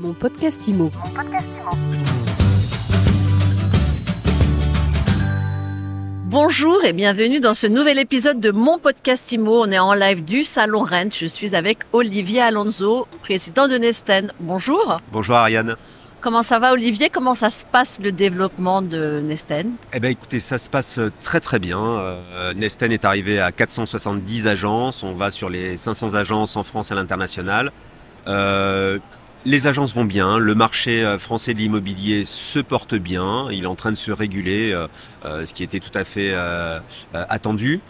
Mon podcast IMO. Bonjour et bienvenue dans ce nouvel épisode de mon podcast IMO. On est en live du Salon Rent. Je suis avec Olivier Alonso, président de Nesten. Bonjour. Bonjour Ariane. Comment ça va Olivier? Comment ça se passe le développement de Nesten? Eh bien écoutez, ça se passe très très bien. Euh, Nesten est arrivé à 470 agences. On va sur les 500 agences en France et à l'international. Euh, les agences vont bien, le marché euh, français de l'immobilier se porte bien, il est en train de se réguler, euh, euh, ce qui était tout à fait attendu.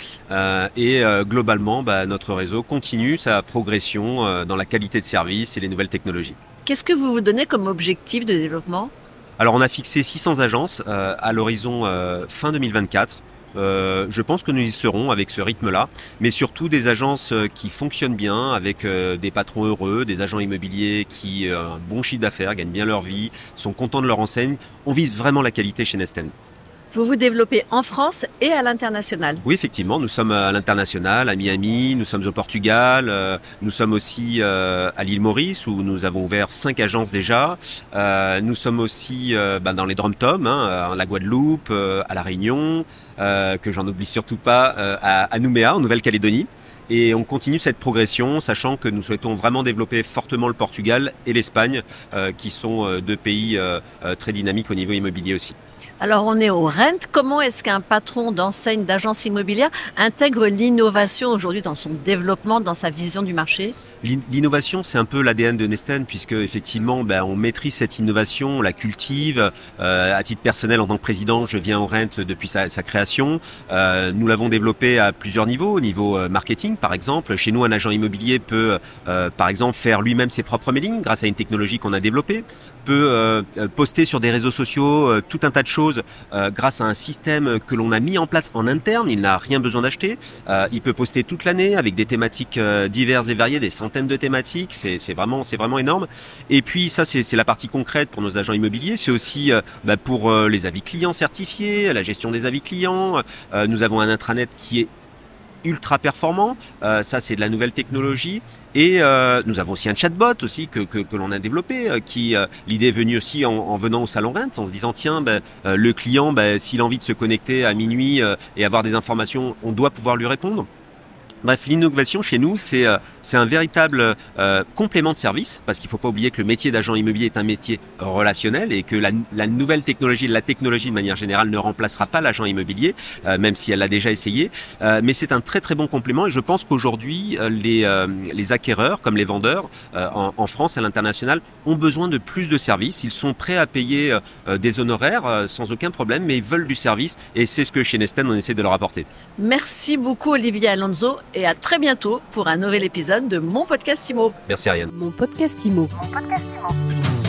et globalement, bah, notre réseau continue sa progression dans la qualité de service et les nouvelles technologies. Qu'est-ce que vous vous donnez comme objectif de développement? Alors on a fixé 600 agences à l'horizon fin 2024. Euh, je pense que nous y serons avec ce rythme-là, mais surtout des agences euh, qui fonctionnent bien, avec euh, des patrons heureux, des agents immobiliers qui ont un bon chiffre d'affaires, gagnent bien leur vie, sont contents de leur enseigne. On vise vraiment la qualité chez Nesten. Vous vous développez en France et à l'international Oui, effectivement, nous sommes à l'international, à Miami, nous sommes au Portugal, euh, nous sommes aussi euh, à l'île Maurice où nous avons ouvert cinq agences déjà. Euh, nous sommes aussi bah, dans les Drom-Tom, hein, la Guadeloupe, à la Réunion, que j'en oublie surtout pas, à, à Nouméa, en Nouvelle-Calédonie. Et on continue cette progression, sachant que nous souhaitons vraiment développer fortement le Portugal et l'Espagne, qui sont deux pays très dynamiques au niveau immobilier aussi. Alors on est au Rent. Comment est-ce qu'un patron d'enseigne d'agence immobilière intègre l'innovation aujourd'hui dans son développement, dans sa vision du marché? L'innovation, c'est un peu l'ADN de Nesten, puisque effectivement, ben, on maîtrise cette innovation, on la cultive. Euh, à titre personnel, en tant que président, je viens au Rent depuis sa, création. Euh, nous l'avons développé à plusieurs niveaux, au niveau euh, marketing, par exemple. Chez nous, un agent immobilier peut, par exemple, faire lui-même ses propres mailings grâce à une technologie qu'on a développée, peut poster sur des réseaux sociaux tout un tas de choses grâce à un système que l'on a mis en place en interne. Il n'a rien besoin d'acheter. il peut poster toute l'année avec des thématiques diverses et variées, des de thématiques, c'est vraiment, énorme. Et puis ça, c'est la partie concrète pour nos agents immobiliers. C'est aussi euh, bah, pour euh, les avis clients certifiés, la gestion des avis clients. Euh, nous avons un intranet qui est ultra performant. ça, c'est de la nouvelle technologie. Et nous avons aussi un chatbot aussi que, l'on a développé, qui l'idée est venue aussi en, venant au salon Rent, en se disant tiens, ben, le client, ben, s'il a envie de se connecter à minuit et avoir des informations, on doit pouvoir lui répondre. Bref, l'innovation chez nous, c'est euh, un véritable euh, complément de service, parce qu'il ne faut pas oublier que le métier d'agent immobilier est un métier relationnel et que la, la, nouvelle technologie, la technologie de manière générale ne remplacera pas l'agent immobilier, euh, même si elle l'a déjà essayé. mais c'est un très très bon complément et je pense qu'aujourd'hui, les, les acquéreurs, comme les vendeurs, en, en, France et à l'international, ont besoin de plus de services. Ils sont prêts à payer des honoraires sans aucun problème, mais ils veulent du service et c'est ce que chez Nesten, on essaie de leur apporter. Merci beaucoup Olivier Alonso et à très bientôt pour un nouvel épisode de mon podcast IMO. Merci Ariane. Mon podcast IMO. Mon podcast IMO.